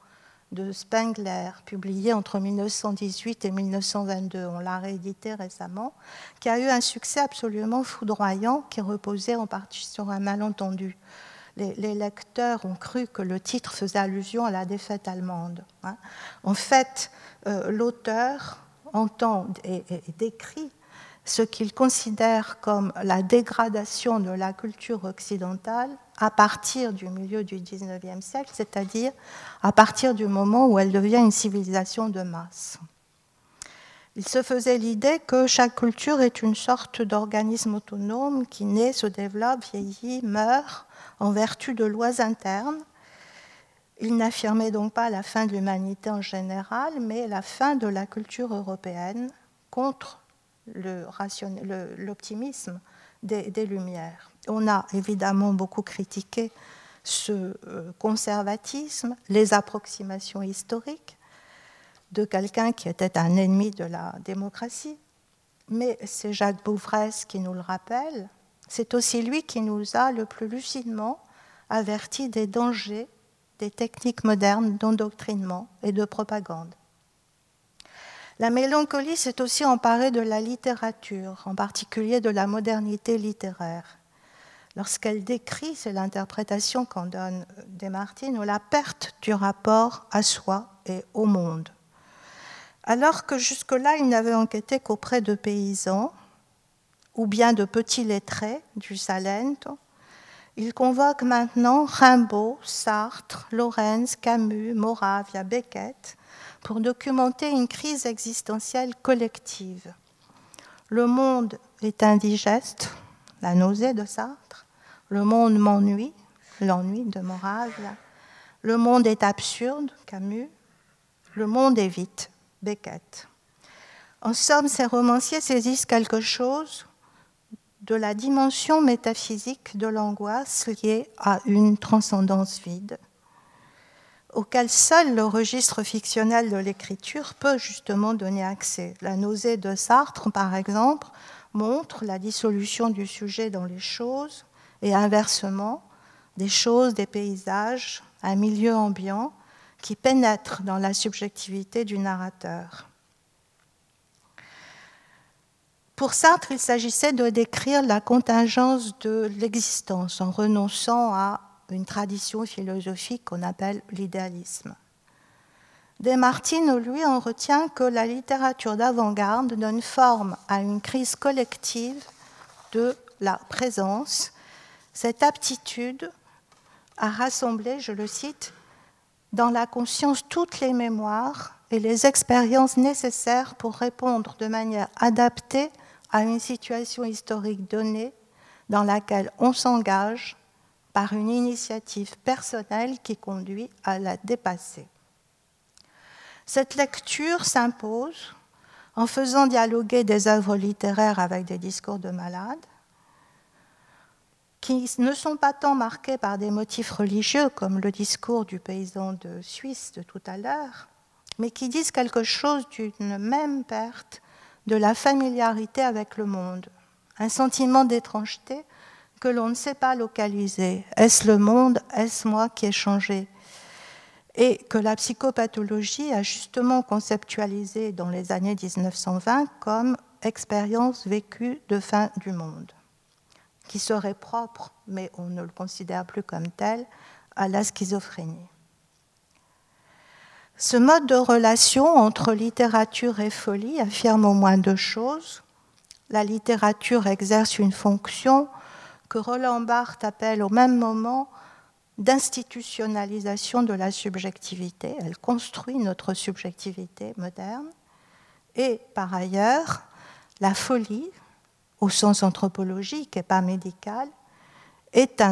de Spengler, publié entre 1918 et 1922, on l'a réédité récemment, qui a eu un succès absolument foudroyant qui reposait en partie sur un malentendu. Les, lecteurs ont cru que le titre faisait allusion à la défaite allemande. Hein. En fait, euh, l'auteur entend et, décrit ce qu'il considère comme la dégradation de la culture occidentale à partir du milieu du XIXe siècle, c'est-à-dire à partir du moment où elle devient une civilisation de masse. Il se faisait l'idée que chaque culture est une sorte d'organisme autonome qui naît, se développe, vieillit, meurt en vertu de lois internes. Il n'affirmait donc pas la fin de l'humanité en général, mais la fin de la culture européenne contre l'optimisme des, Lumières. On a évidemment beaucoup critiqué ce euh, conservatisme, les approximations historiques de quelqu'un qui était un ennemi de la démocratie, mais c'est Jacques Bouvresse qui nous le rappelle, c'est aussi lui qui nous a le plus lucidement averti des dangers des techniques modernes d'endoctrinement et de propagande. La mélancolie s'est aussi emparée de la littérature, en particulier de la modernité littéraire. Lorsqu'elle décrit, c'est l'interprétation qu'en donne Desmartines, la perte du rapport à soi et au monde. Alors que jusque-là, il n'avait enquêté qu'auprès de paysans ou bien de petits lettrés du Salento, il convoque maintenant Rimbaud, Sartre, Lorenz, Camus, Moravia, Beckett pour documenter une crise existentielle collective. Le monde est indigeste, la nausée de Sartre. Le monde m'ennuie, l'ennui de Moravia. Le monde est absurde, Camus. Le monde est vite, Beckett. En somme, ces romanciers saisissent quelque chose de la dimension métaphysique de l'angoisse liée à une transcendance vide auquel seul le registre fictionnel de l'écriture peut justement donner accès. La nausée de Sartre, par exemple, montre la dissolution du sujet dans les choses et inversement, des choses, des paysages, un milieu ambiant qui pénètre dans la subjectivité du narrateur. Pour Sartre, il s'agissait de décrire la contingence de l'existence en renonçant à une tradition philosophique qu'on appelle l'idéalisme. Desmartines, lui, en retient que la littérature d'avant-garde donne forme à une crise collective de la présence, cette aptitude à rassembler, je le cite, dans la conscience toutes les mémoires et les expériences nécessaires pour répondre de manière adaptée à une situation historique donnée dans laquelle on s'engage par une initiative personnelle qui conduit à la dépasser. Cette lecture s'impose en faisant dialoguer des œuvres littéraires avec des discours de malades, qui ne sont pas tant marqués par des motifs religieux comme le discours du paysan de Suisse de tout à l'heure, mais qui disent quelque chose d'une même perte de la familiarité avec le monde, un sentiment d'étrangeté que l'on ne sait pas localiser. Est-ce le monde? Est-ce moi qui ai changé? Et que la psychopathologie a justement conceptualisé dans les années 1920 comme expérience vécue de fin du monde, qui serait propre, mais on ne le considère plus comme tel, à la schizophrénie. Ce mode de relation entre littérature et folie affirme au moins deux choses. La littérature exerce une fonction que Roland Barthes appelle au même moment d'institutionnalisation de la subjectivité. Elle construit notre subjectivité moderne. Et par ailleurs, la folie, au sens anthropologique et pas médical, est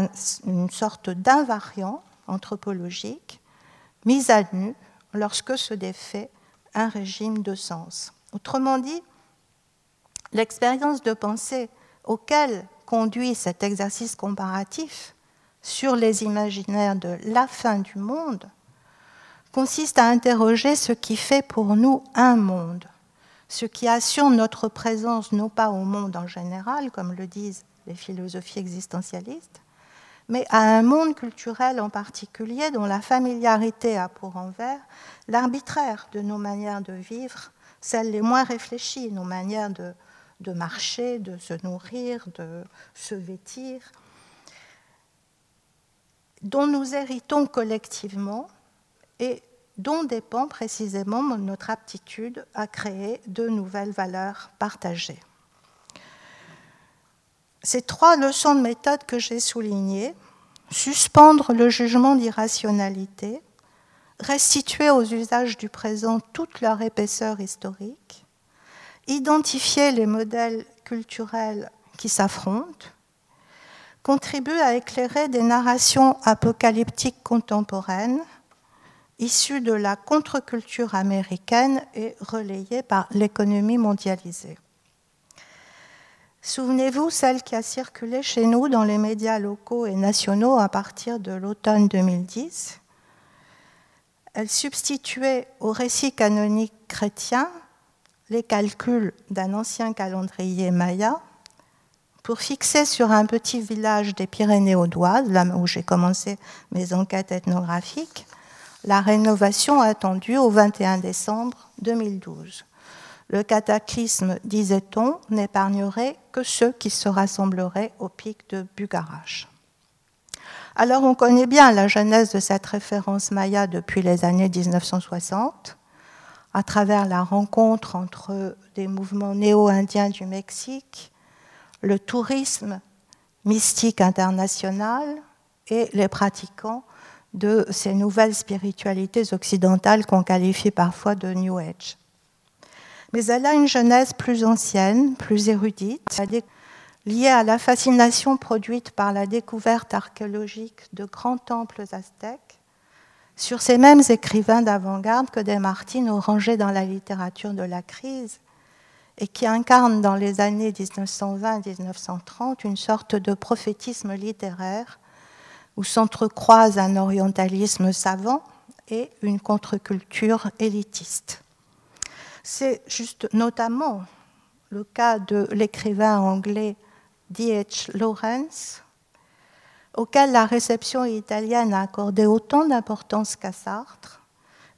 une sorte d'invariant anthropologique mise à nu lorsque se défait un régime de sens. Autrement dit, l'expérience de pensée auquel conduit cet exercice comparatif sur les imaginaires de la fin du monde consiste à interroger ce qui fait pour nous un monde, ce qui assure notre présence non pas au monde en général, comme le disent les philosophies existentialistes, mais à un monde culturel en particulier dont la familiarité a pour envers l'arbitraire de nos manières de vivre, celles les moins réfléchies, nos manières de, de marcher, de se nourrir, de se vêtir, dont nous héritons collectivement et dont dépend précisément notre aptitude à créer de nouvelles valeurs partagées. Ces trois leçons de méthode que j'ai soulignées, suspendre le jugement d'irrationalité, restituer aux usages du présent toute leur épaisseur historique, identifier les modèles culturels qui s'affrontent, contribue à éclairer des narrations apocalyptiques contemporaines issues de la contre-culture américaine et relayées par l'économie mondialisée. Souvenez-vous celle qui a circulé chez nous dans les médias locaux et nationaux à partir de l'automne 2010. Elle substituait au récit canonique chrétien les calculs d'un ancien calendrier maya pour fixer sur un petit village des Pyrénées audoises, là où j'ai commencé mes enquêtes ethnographiques, la rénovation attendue au 21 décembre 2012. Le cataclysme, disait-on, n'épargnerait que ceux qui se rassembleraient au pic de Bugarache. Alors on connaît bien la genèse de cette référence maya depuis les années 1960 à travers la rencontre entre des mouvements néo-indiens du Mexique, le tourisme mystique international et les pratiquants de ces nouvelles spiritualités occidentales qu'on qualifie parfois de New Age. Mais elle a une genèse plus ancienne, plus érudite, liée à la fascination produite par la découverte archéologique de grands temples aztèques sur ces mêmes écrivains d'avant-garde que Desmartines ont rangés dans la littérature de la crise et qui incarnent dans les années 1920-1930 une sorte de prophétisme littéraire où s'entrecroise un orientalisme savant et une contre-culture élitiste. C'est juste notamment le cas de l'écrivain anglais D.H. Lawrence, auquel la réception italienne a accordé autant d'importance qu'à Sartre,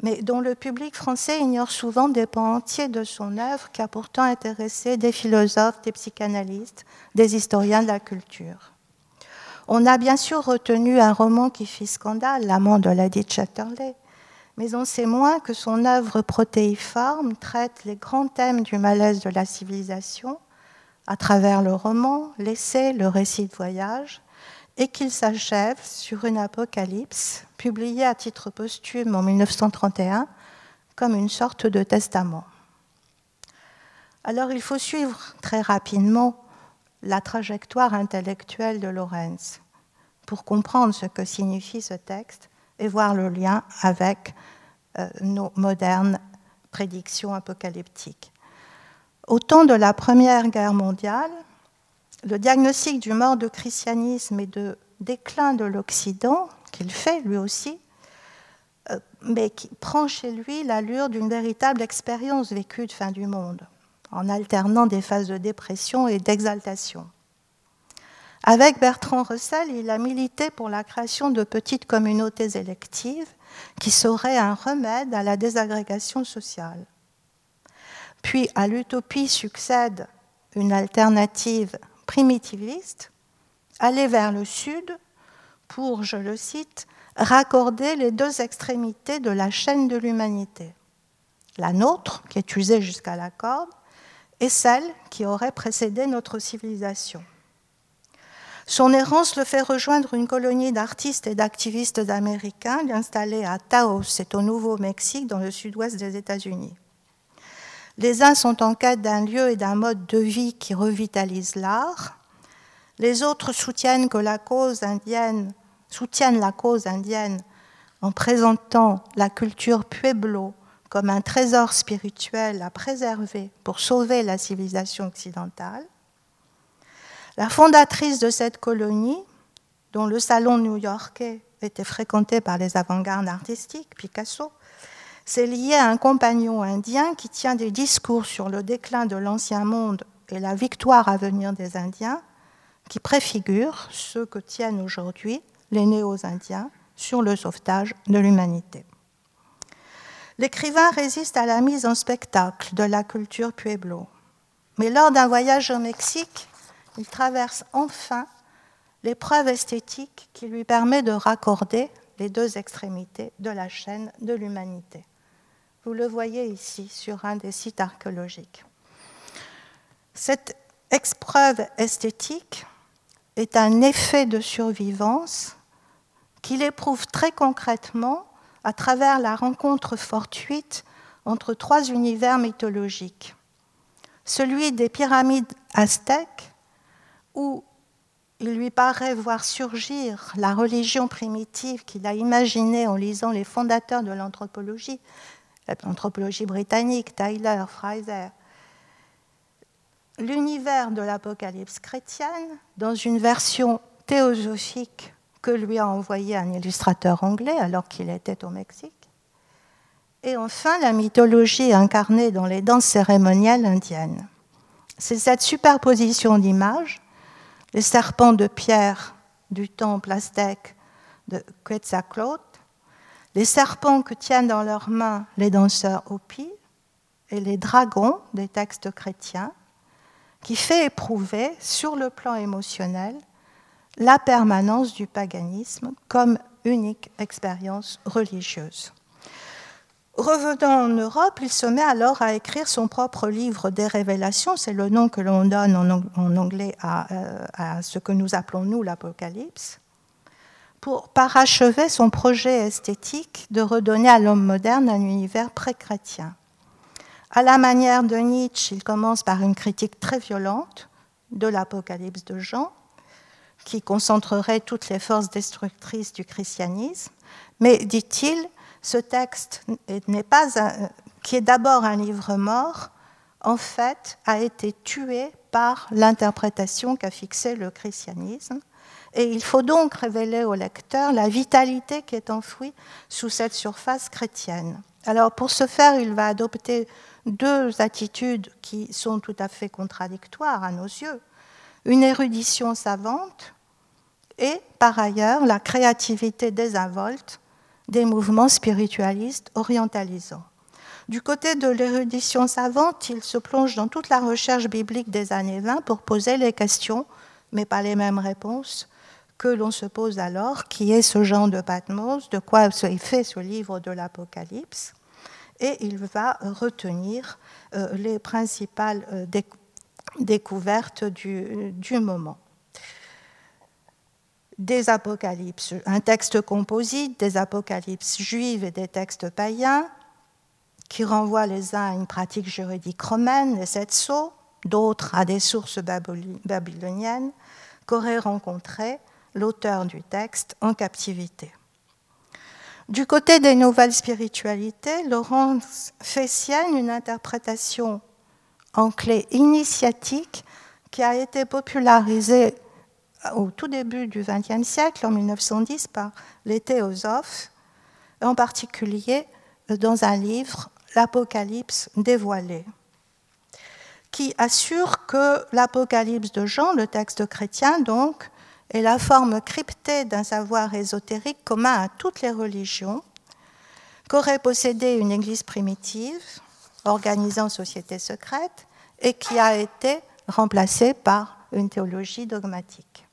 mais dont le public français ignore souvent des pans entiers de son œuvre qui a pourtant intéressé des philosophes, des psychanalystes, des historiens de la culture. On a bien sûr retenu un roman qui fit scandale, L'amant de Lady Chatterley, mais on sait moins que son œuvre protéiforme traite les grands thèmes du malaise de la civilisation à travers le roman, l'essai, le récit de voyage, et qu'il s'achève sur une apocalypse publiée à titre posthume en 1931 comme une sorte de testament. Alors il faut suivre très rapidement la trajectoire intellectuelle de Lorenz pour comprendre ce que signifie ce texte et voir le lien avec euh, nos modernes prédictions apocalyptiques. Au temps de la Première Guerre mondiale, le diagnostic du mort de christianisme et de déclin de l'Occident, qu'il fait lui aussi, euh, mais qui prend chez lui l'allure d'une véritable expérience vécue de fin du monde, en alternant des phases de dépression et d'exaltation. Avec Bertrand Russell, il a milité pour la création de petites communautés électives qui seraient un remède à la désagrégation sociale. Puis à l'utopie succède une alternative primitiviste, aller vers le sud pour, je le cite, raccorder les deux extrémités de la chaîne de l'humanité. La nôtre, qui est usée jusqu'à la corde, et celle qui aurait précédé notre civilisation. Son errance le fait rejoindre une colonie d'artistes et d'activistes américains installés à Taos, c'est au Nouveau-Mexique, dans le sud-ouest des États-Unis. Les uns sont en quête d'un lieu et d'un mode de vie qui revitalise l'art. Les autres soutiennent que la cause indienne, soutiennent la cause indienne en présentant la culture pueblo comme un trésor spirituel à préserver pour sauver la civilisation occidentale. La fondatrice de cette colonie, dont le salon new-yorkais était fréquenté par les avant-gardes artistiques, Picasso, c'est lié à un compagnon indien qui tient des discours sur le déclin de l'ancien monde et la victoire à venir des Indiens, qui préfigurent ceux que tiennent aujourd'hui les néo-indiens sur le sauvetage de l'humanité. L'écrivain résiste à la mise en spectacle de la culture pueblo. Mais lors d'un voyage au Mexique, il traverse enfin l'épreuve esthétique qui lui permet de raccorder les deux extrémités de la chaîne de l'humanité. Vous le voyez ici sur un des sites archéologiques. Cette épreuve esthétique est un effet de survivance qu'il éprouve très concrètement à travers la rencontre fortuite entre trois univers mythologiques. Celui des pyramides aztèques, où il lui paraît voir surgir la religion primitive qu'il a imaginée en lisant les fondateurs de l'anthropologie, l'anthropologie britannique, Tyler, Fraser, l'univers de l'Apocalypse chrétienne dans une version théosophique que lui a envoyé un illustrateur anglais alors qu'il était au Mexique. Et enfin, la mythologie incarnée dans les danses cérémonielles indiennes. C'est cette superposition d'images, les serpents de pierre du temple aztèque de Quetzalcoatl, les serpents que tiennent dans leurs mains les danseurs Hopi et les dragons des textes chrétiens, qui fait éprouver sur le plan émotionnel la permanence du paganisme comme unique expérience religieuse. Revenant en Europe, il se met alors à écrire son propre livre des révélations, c'est le nom que l'on donne en anglais à, euh, à ce que nous appelons nous l'Apocalypse pour parachever son projet esthétique de redonner à l'homme moderne un univers pré-chrétien. À la manière de Nietzsche, il commence par une critique très violente de l'Apocalypse de Jean, qui concentrerait toutes les forces destructrices du christianisme. Mais, dit-il, ce texte n'est pas qui est d'abord un livre mort, en fait, a été tué par l'interprétation qu'a fixée le christianisme Et il faut donc révéler au lecteur la vitalité qui est enfouie sous cette surface chrétienne. Alors pour ce faire, il va adopter deux attitudes qui sont tout à fait contradictoires à nos yeux. Une érudition savante et par ailleurs la créativité désinvolte des mouvements spiritualistes orientalisants. Du côté de l'érudition savante, il se plonge dans toute la recherche biblique des années 20 pour poser les questions, mais pas les mêmes réponses que l'on se pose alors, qui est ce genre de Patmos, de quoi est fait ce livre de l'Apocalypse, et il va retenir euh, les principales euh, découvertes du, moment. Des apocalypses, un texte composite des apocalypses juives et des textes païens, qui renvoient les uns à une pratique juridique romaine, les sept sceaux, d'autres à des sources babyloniennes, qu'aurait rencontré l'auteur du texte en captivité. Du côté des nouvelles spiritualités, Laurence fait sienne une interprétation en clé initiatique qui a été popularisée au tout début du XXe siècle, en 1910, par les théosophes, en particulier dans un livre, L'Apocalypse dévoilé, qui assure que l'Apocalypse de Jean, le texte chrétien donc, est la forme cryptée d'un savoir ésotérique commun à toutes les religions, qu'aurait possédé une Église primitive, organisant société secrète, et qui a été remplacée par une théologie dogmatique.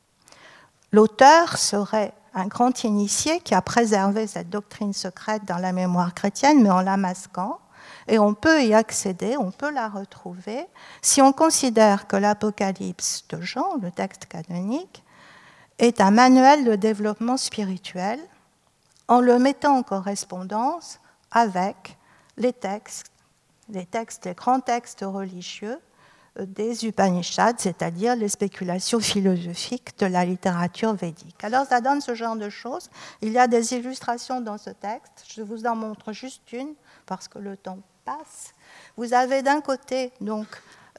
L'auteur serait un grand initié qui a préservé cette doctrine secrète dans la mémoire chrétienne, mais en la masquant. Et on peut y accéder, on peut la retrouver, si on considère que l'Apocalypse de Jean, le texte canonique, est un manuel de développement spirituel en le mettant en correspondance avec les textes, les grands textes religieux des Upanishads, c'est-à-dire les spéculations philosophiques de la littérature védique. Alors ça donne ce genre de choses. Il y a des illustrations dans ce texte. Je vous en montre juste une parce que le temps passe. Vous avez d'un côté, donc,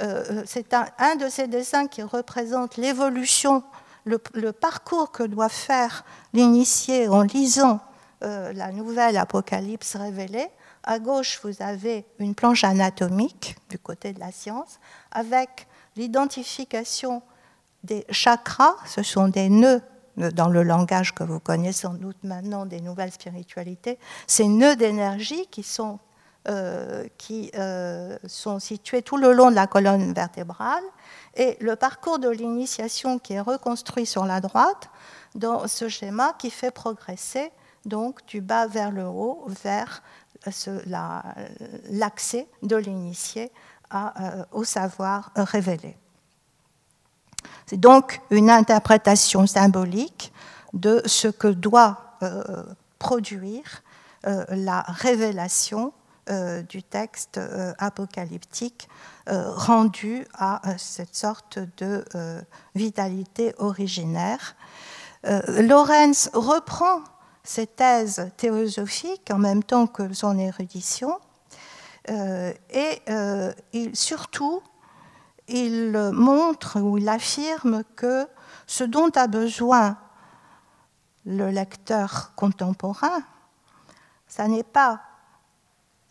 euh, euh, c'est un, de ces dessins qui représente l'évolution, le, parcours que doit faire l'initié en lisant euh, la nouvelle Apocalypse révélée. À gauche, vous avez une planche anatomique du côté de la science avec l'identification des chakras, ce sont des nœuds dans le langage que vous connaissez sans doute maintenant des nouvelles spiritualités, ces nœuds d'énergie qui sont, euh, euh, sont situés tout le long de la colonne vertébrale et le parcours de l'initiation qui est reconstruit sur la droite dans ce schéma qui fait progresser donc du bas vers le haut vers l'accès de l'initié euh, au savoir révélé. C'est donc une interprétation symbolique de ce que doit euh, produire euh, la révélation du texte apocalyptique rendu à cette sorte de vitalité originaire. Lorenz reprend ses thèses théosophiques en même temps que son érudition. Euh, et euh, surtout, il montre ou il affirme que ce dont a besoin le lecteur contemporain, ça n'est pas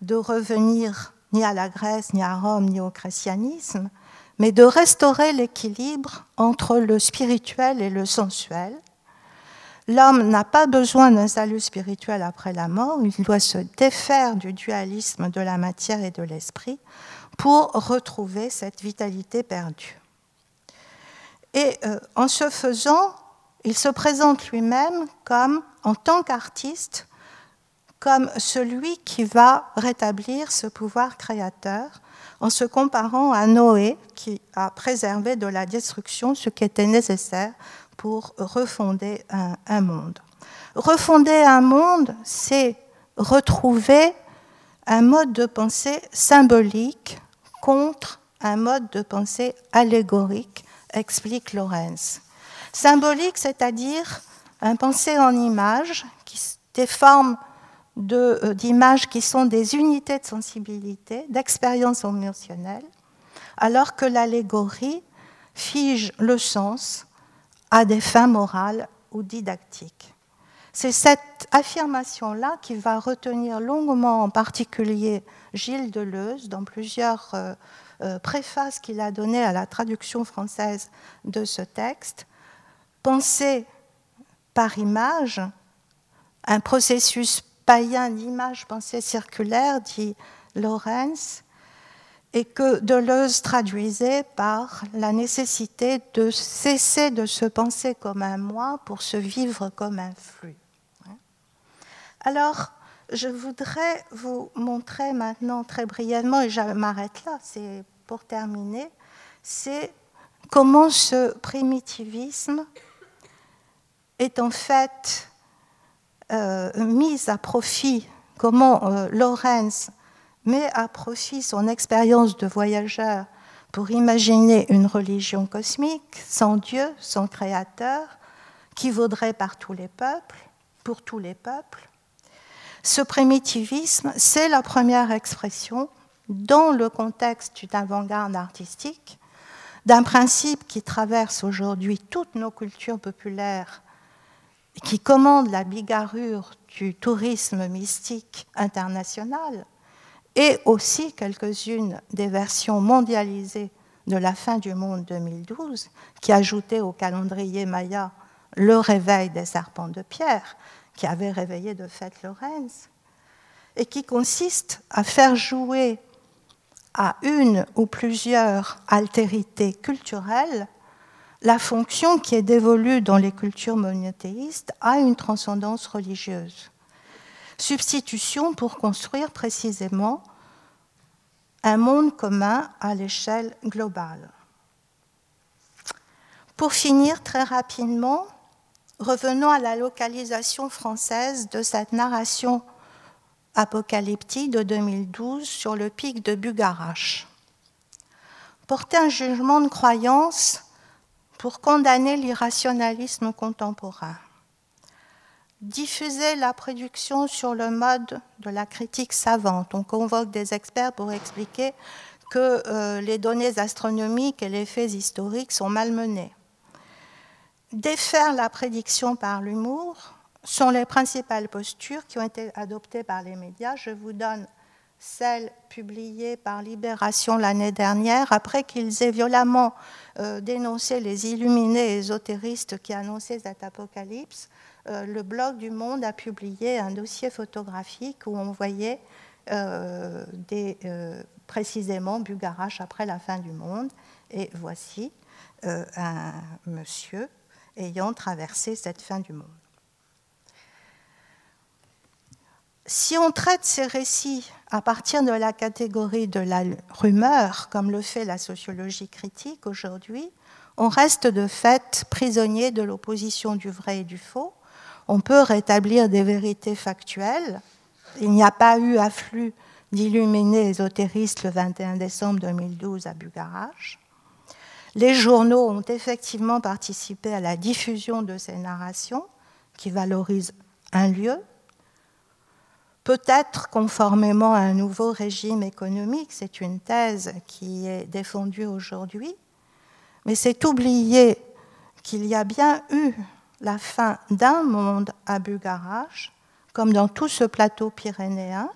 de revenir ni à la Grèce, ni à Rome, ni au christianisme, mais de restaurer l'équilibre entre le spirituel et le sensuel, L'homme n'a pas besoin d'un salut spirituel après la mort, il doit se défaire du dualisme de la matière et de l'esprit pour retrouver cette vitalité perdue. Et euh, en ce faisant, il se présente lui-même comme, en tant qu'artiste, comme celui qui va rétablir ce pouvoir créateur en se comparant à Noé qui a préservé de la destruction ce qui était nécessaire pour refonder un, monde. Refonder un monde, c'est retrouver un mode de pensée symbolique contre un mode de pensée allégorique, explique Lorenz. Symbolique, c'est-à-dire un pensée en images, des formes euh, d'images qui sont des unités de sensibilité, d'expérience émotionnelle, alors que l'allégorie fige le sens à des fins morales ou didactiques. C'est cette affirmation-là qui va retenir longuement en particulier Gilles Deleuze dans plusieurs euh, euh, préfaces qu'il a données à la traduction française de ce texte. Penser par image, un processus païen d'image pensée circulaire, dit Lorenz, et que Deleuze traduisait par la nécessité de cesser de se penser comme un moi pour se vivre comme un flux. Alors, je voudrais vous montrer maintenant très brièvement, et je m'arrête là, c'est pour terminer, c'est comment ce primitivisme est en fait euh, mis à profit, comment euh, Lorenz met à profit son expérience de voyageur pour imaginer une religion cosmique sans Dieu, sans créateur, qui vaudrait par tous les peuples, pour tous les peuples. Ce primitivisme, c'est la première expression dans le contexte d'une avant-garde artistique d'un principe qui traverse aujourd'hui toutes nos cultures populaires, qui commande la bigarrure du tourisme mystique international, et aussi quelques-unes des versions mondialisées de la fin du monde 2012, qui ajoutaient au calendrier maya le réveil des serpents de pierre, qui avait réveillé de fait Lorenz, et qui consiste à faire jouer à une ou plusieurs altérités culturelles la fonction qui est dévolue dans les cultures monothéistes à une transcendance religieuse substitution pour construire précisément un monde commun à l'échelle globale. Pour finir très rapidement, revenons à la localisation française de cette narration apocalyptique de 2012 sur le pic de Bugarache. Porter un jugement de croyance pour condamner l'irrationalisme contemporain diffuser la production sur le mode de la critique savante. On convoque des experts pour expliquer que euh, les données astronomiques et les faits historiques sont malmenés. Défaire la prédiction par l'humour sont les principales postures qui ont été adoptées par les médias. Je vous donne celle publiée par Libération l'année dernière, après qu'ils aient violemment euh, dénoncé les illuminés ésotéristes qui annonçaient cet apocalypse. Euh, le blog du Monde a publié un dossier photographique où on voyait euh, précisément Bugarache après la fin du monde. Et voici un monsieur ayant traversé cette fin du monde. Si on traite ces récits à partir de la catégorie de la rumeur, comme le fait la sociologie critique aujourd'hui, on reste de fait prisonnier de l'opposition du vrai et du faux, on peut rétablir des vérités factuelles. Il n'y a pas eu afflux d'illuminés ésotéristes le 21 décembre 2012 à Bugarache. Les journaux ont effectivement participé à la diffusion de ces narrations qui valorisent un lieu, peut-être conformément à un nouveau régime économique, c'est une thèse qui est défendue aujourd'hui, mais c'est oublier qu'il y a bien eu la fin d'un monde à Bugarache, comme dans tout ce plateau pyrénéen,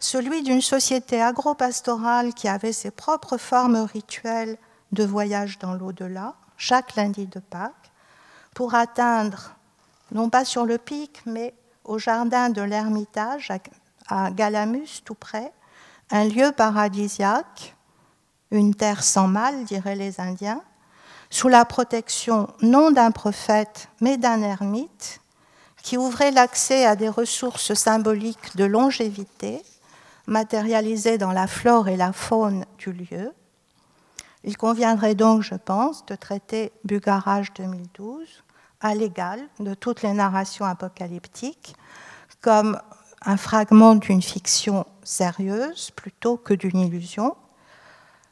celui d'une société agro-pastorale qui avait ses propres formes rituelles de voyage dans l'au-delà, chaque lundi de Pâques, pour atteindre, non pas sur le pic, mais au jardin de l'Ermitage, à Galamus, tout près, un lieu paradisiaque, une terre sans mal, diraient les Indiens, sous la protection non d'un prophète, mais d'un ermite, qui ouvrait l'accès à des ressources symboliques de longévité, matérialisées dans la flore et la faune du lieu. Il conviendrait donc, je pense, de traiter Bugarage 2012 à l'égal de toutes les narrations apocalyptiques comme un fragment d'une fiction sérieuse plutôt que d'une illusion,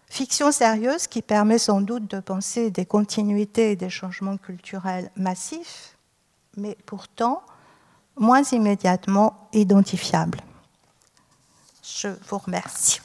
Fiction sérieuse qui permet sans doute de penser des continuités et des changements culturels massifs, mais pourtant moins immédiatement identifiables. Je vous remercie.